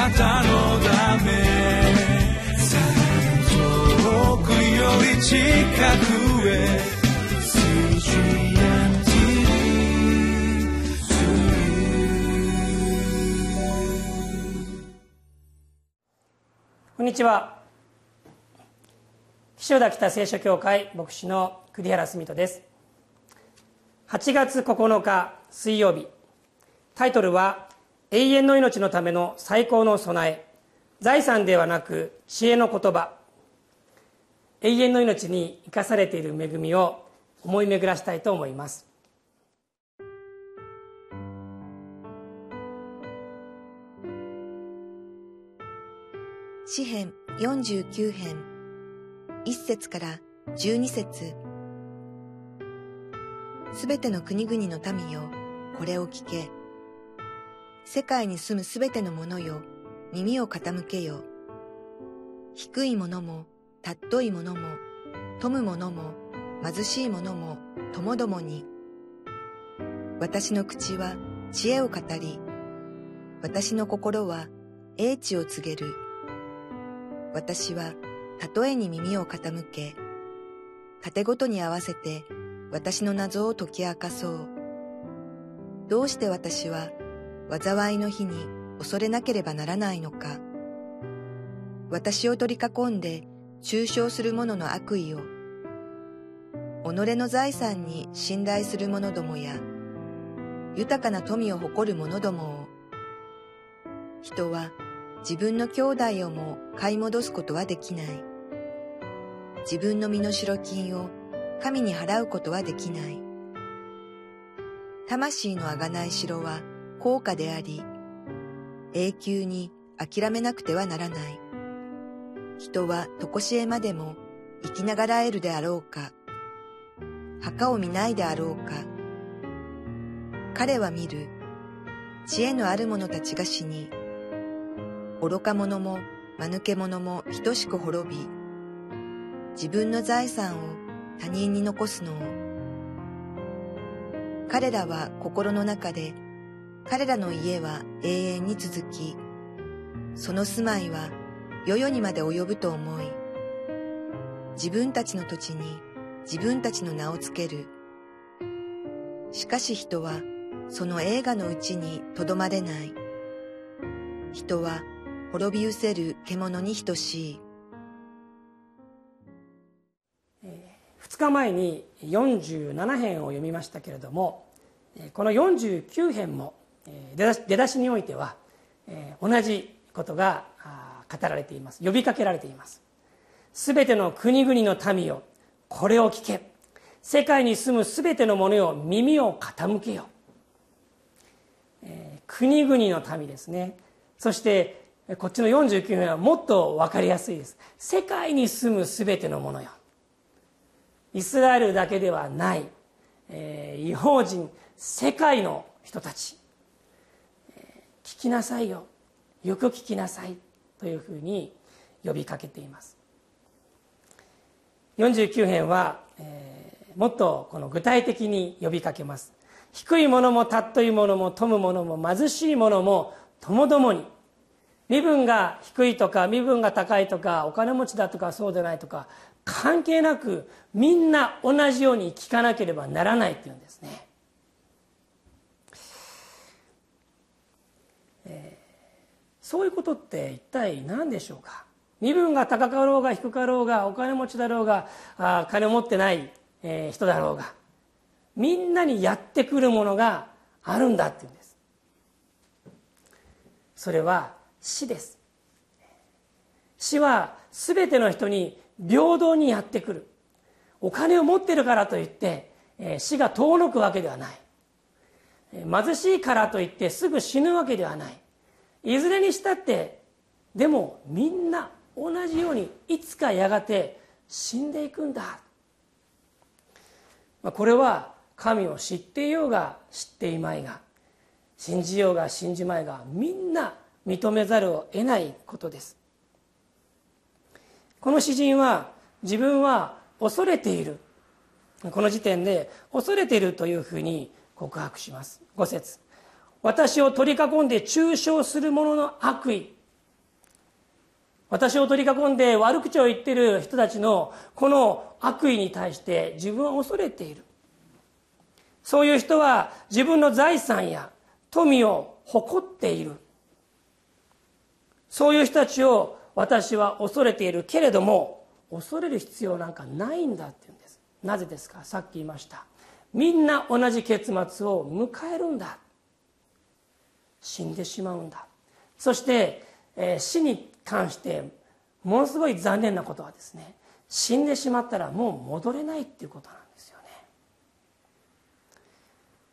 なたのため遠くより近くへこんにちは。岸田北聖書協会牧師の栗原澄人です。8月9日水曜日。タイトルは永遠の命のための最高の備え。財産ではなく知恵の言葉。永遠の命に生かされている恵みを思い巡らしたいと思います。詩編49編。1節から12節。すべての国々の民よ、これを聞け。世界に住むすべての者よ、耳を傾けよ。低い者も、尊い者も、富む者も、貧しい者も、ともどもに。私の口は知恵を語り、私の心は英知を告げる。私は例えに耳を傾け、盾ごとに合わせて私の謎を解き明かそう。どうして私は災いの日に恐れなければならないのか。私を取り囲んで抽象する者の悪意を、己の財産に信頼する者どもや、豊かな富を誇る者どもを、人は自分の兄弟をも買い戻すことはできない。自分の身代金を神に払うことはできない。魂のあがない城は高価であり、永久に諦めなくてはならない。人は常しえまでも生きながらえるであろうか。墓を見ないであろうか。彼は見る。知恵のある者たちが死に、愚か者も間抜け者も等しく滅び、自分の財産を他人に残すのを。彼らは心の中で、彼らの家は永遠に続き、その住まいは世々にまで及ぶと思い、自分たちの土地に自分たちの名をつける。しかし人はその映画のうちにとどまれない。人は滅び失せる獣に等しい。2日前に47編を読みましたけれどもこの49編も出だしにおいては同じことが語られています。呼びかけられています。すべての国々の民よこれを聞け。世界に住むすべての者よ耳を傾けよ、え国々の民ですね。そしてこっちの49編はもっと分かりやすいです。世界に住むすべての者よ。イスラエルだけではない、えー、違法人世界の人たち、聞きなさいよ。よく聞きなさいというふうに呼びかけています。49編は、えー、もっとこの具体的に呼びかけます。低いものも尊いものも富むものも貧しいものもともどもに。身分が低いとか身分が高いとかお金持ちだとかそうでないとか関係なくみんな同じように聞かなければならないっていうんですね、えー、そういうことって一体何でしょうか？身分が高かろうが低かろうがお金持ちだろうがあ金を持ってない、えー、人だろうが。みんなにやってくるものがあるんだっていうんです。それは死です。死は全ての人に平等にやってくる。お金を持ってるからといって、え死が遠のくわけではない。貧しいからといってすぐ死ぬわけではない。いずれにしたってでもみんな同じようにいつかやがて死んでいくんだ。これは神を知っていようが知っていまいが信じようが信じまいがみんな認めざるを得ないことです。この詩人は自分は恐れている。この時点で恐れているというふうに告白します。5節。私を取り囲んで中傷する者の悪意。私を取り囲んで悪口を言ってる人たちのこの悪意に対して自分は恐れている。そういう人は自分の財産や富を誇っている。そういう人たちを私は恐れているけれども恐れる必要なんかないんだって言うんです。なぜですか？さっき言いました。みんな同じ結末を迎えるんだ。死んでしまうんだ。そして、えー、死に関してものすごい残念なことはですね死んでしまったらもう戻れないっていうことなんですよね。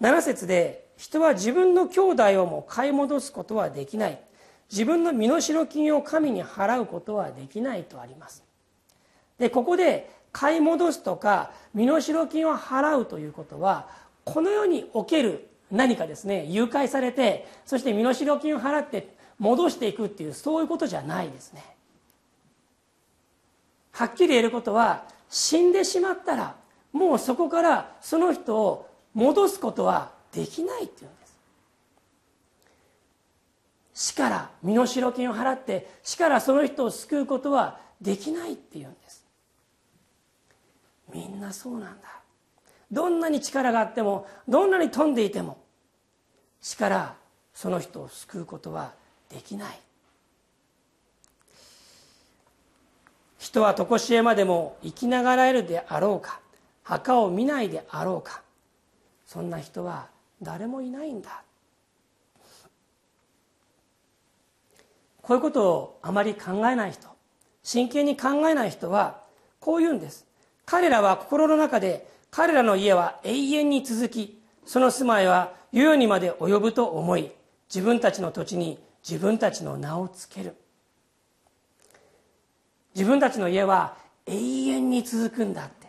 7節で人は自分の兄弟をも買い戻すことはできない。自分の身代金を神に払うことはできないとあります。でここで買い戻すとか身代金を払うということはこの世における何かですね誘拐されてそして身代金を払って戻していくっていうそういうことじゃないですね。はっきり言えることは死んでしまったらもうそこからその人を戻すことはできないっていうんです。死から身代金を払って死からその人を救うことはできないっていうんです。みんなそうなんだ。どんなに力があってもどんなに飛んでいても死からその人を救うことはできない。人は常しえまでも生きながらえるであろうか墓を見ないであろうかそんな人は誰もいないんだ。こういうことをあまり考えない人真剣に考えない人はこう言うんです。彼らは心の中で彼らの家は永遠に続きその住まいは世々にまで及ぶと思い自分たちの土地に自分たちの名をつける。自分たちの家は永遠に続くんだって。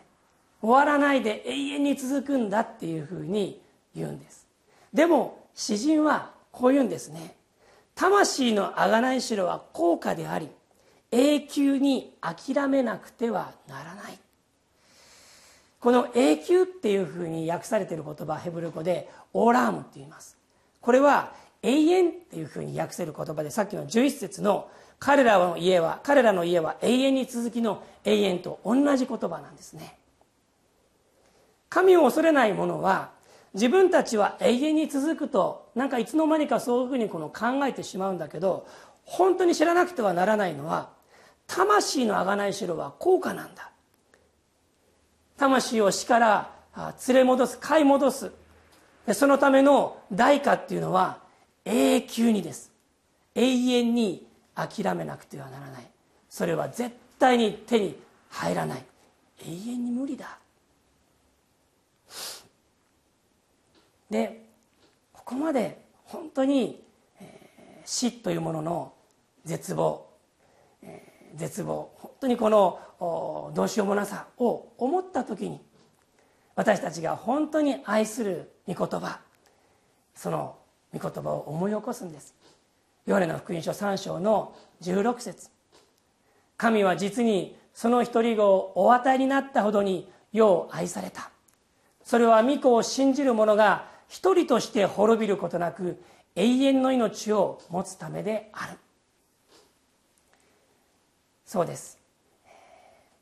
終わらないで永遠に続くんだっていうふうに言うんです。でも詩人はこう言うんですね。魂の贖い城は高価であり永久に諦めなくてはならない。この永久っていうふうに訳されている言葉ヘブル語でオーラームって言います。これは永遠っていうふうに訳せる言葉でさっきの11節の彼らの家は彼らの家は永遠に続きの永遠と同じ言葉なんですね。神を恐れない者は自分たちは永遠に続くとなんかいつの間にかそういうふうにこの考えてしまうんだけど本当に知らなくてはならないのは魂の贖い城は高価なんだ。魂を死から連れ戻す買い戻す。そのための代価っていうのは永久にです。永遠に諦めなくてはならない。それは絶対に手に入らない。永遠に無理だ。でここまで本当に、死というものの絶望、絶望本当にこのどうしようもなさを思った時に私たちが本当に愛する御言葉その御言葉を思い起こすんです。ヨハネの福音書3章の16節。神は実にその一人子をお与えになったほどに世を愛された。それは御子を信じる者が一人として滅びることなく永遠の命を持つためである。そうです。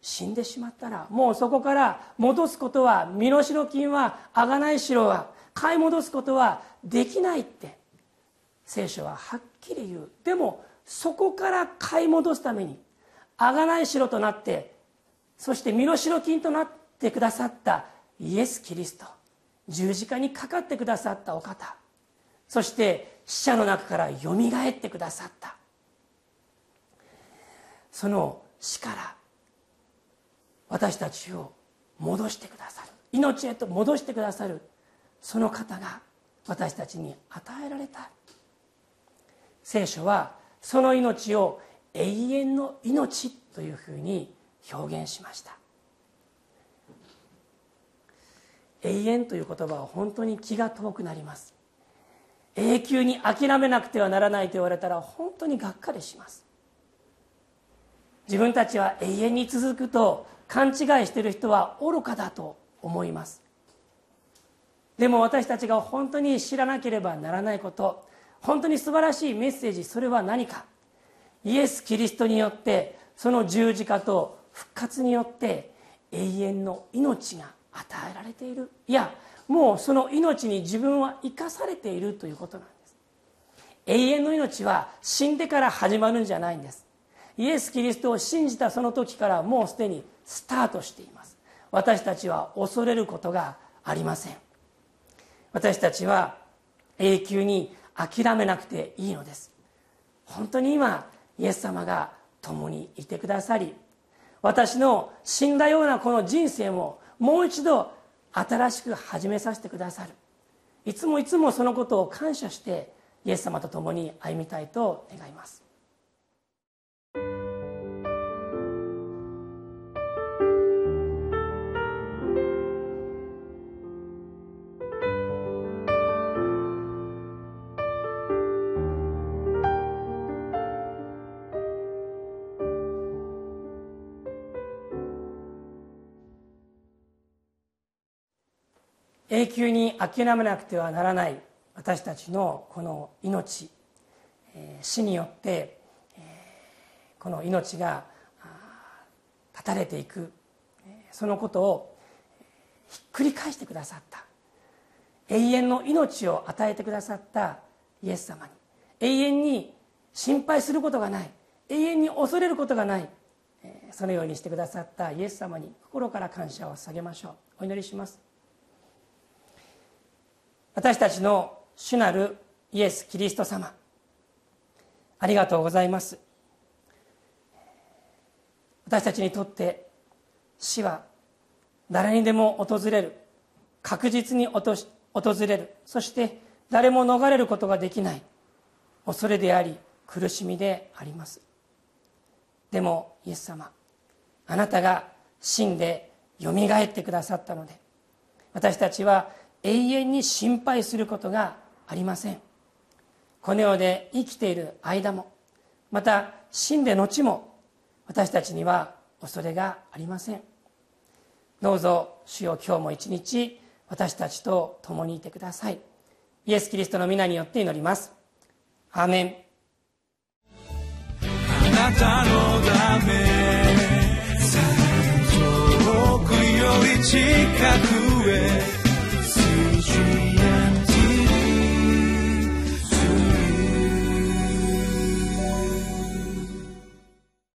死んでしまったらもうそこから戻すことは身代金は贖い城は買い戻すことはできないって聖書ははっきり言う。でもそこから買い戻すために贖い城となってそして身代金となってくださったイエス・キリスト十字架にかかってくださったお方。そして死者の中からよみがえってくださった。その死から私たちを戻してくださる。命へと戻してくださる。その方が私たちに与えられた。聖書はその命を永遠の命というふうに表現しました。永遠という言葉は本当に気が遠くなります。永久に諦めなくてはならないと言われたら本当にがっかりします。自分たちは永遠に続くと勘違いしてる人は愚かだと思います。でも私たちが本当に知らなければならないこと本当に素晴らしいメッセージそれは何か。イエス・キリストによってその十字架と復活によって永遠の命が与えられている。いやもうその命に自分は生かされているということなんです。永遠の命は死んでから始まるんじゃないんです。イエス・キリストを信じたその時からもうすでにスタートしています。私たちは恐れることがありません。私たちは永久に諦めなくていいのです。本当に今イエス様が共にいてくださり私の死んだようなこの人生ももう一度新しく始めさせてくださる。いつもいつもそのことを感謝してイエス様と共に歩みたいと願います。永久に諦めなくてはならない私たちのこの命死によってこの命が断たれていくそのことをひっくり返してくださった。永遠の命を与えてくださったイエス様に。永遠に心配することがない。永遠に恐れることがない。そのようにしてくださったイエス様に心から感謝を捧げましょう。お祈りします。私たちの主なるイエス・キリスト様。ありがとうございます。私たちにとって死は誰にでも訪れる。確実に訪れる。そして誰も逃れることができない。恐れであり苦しみであります。でもイエス様あなたが死んでよみがえってくださったので私たちは永遠に心配することがありません。この世で生きている間もまた死んで後も私たちには恐れがありません。どうぞ主よ今日も一日私たちと共にいてください。イエス・キリストの皆によって祈ります。アーメン。あなたのため遠くより近くへ。需要。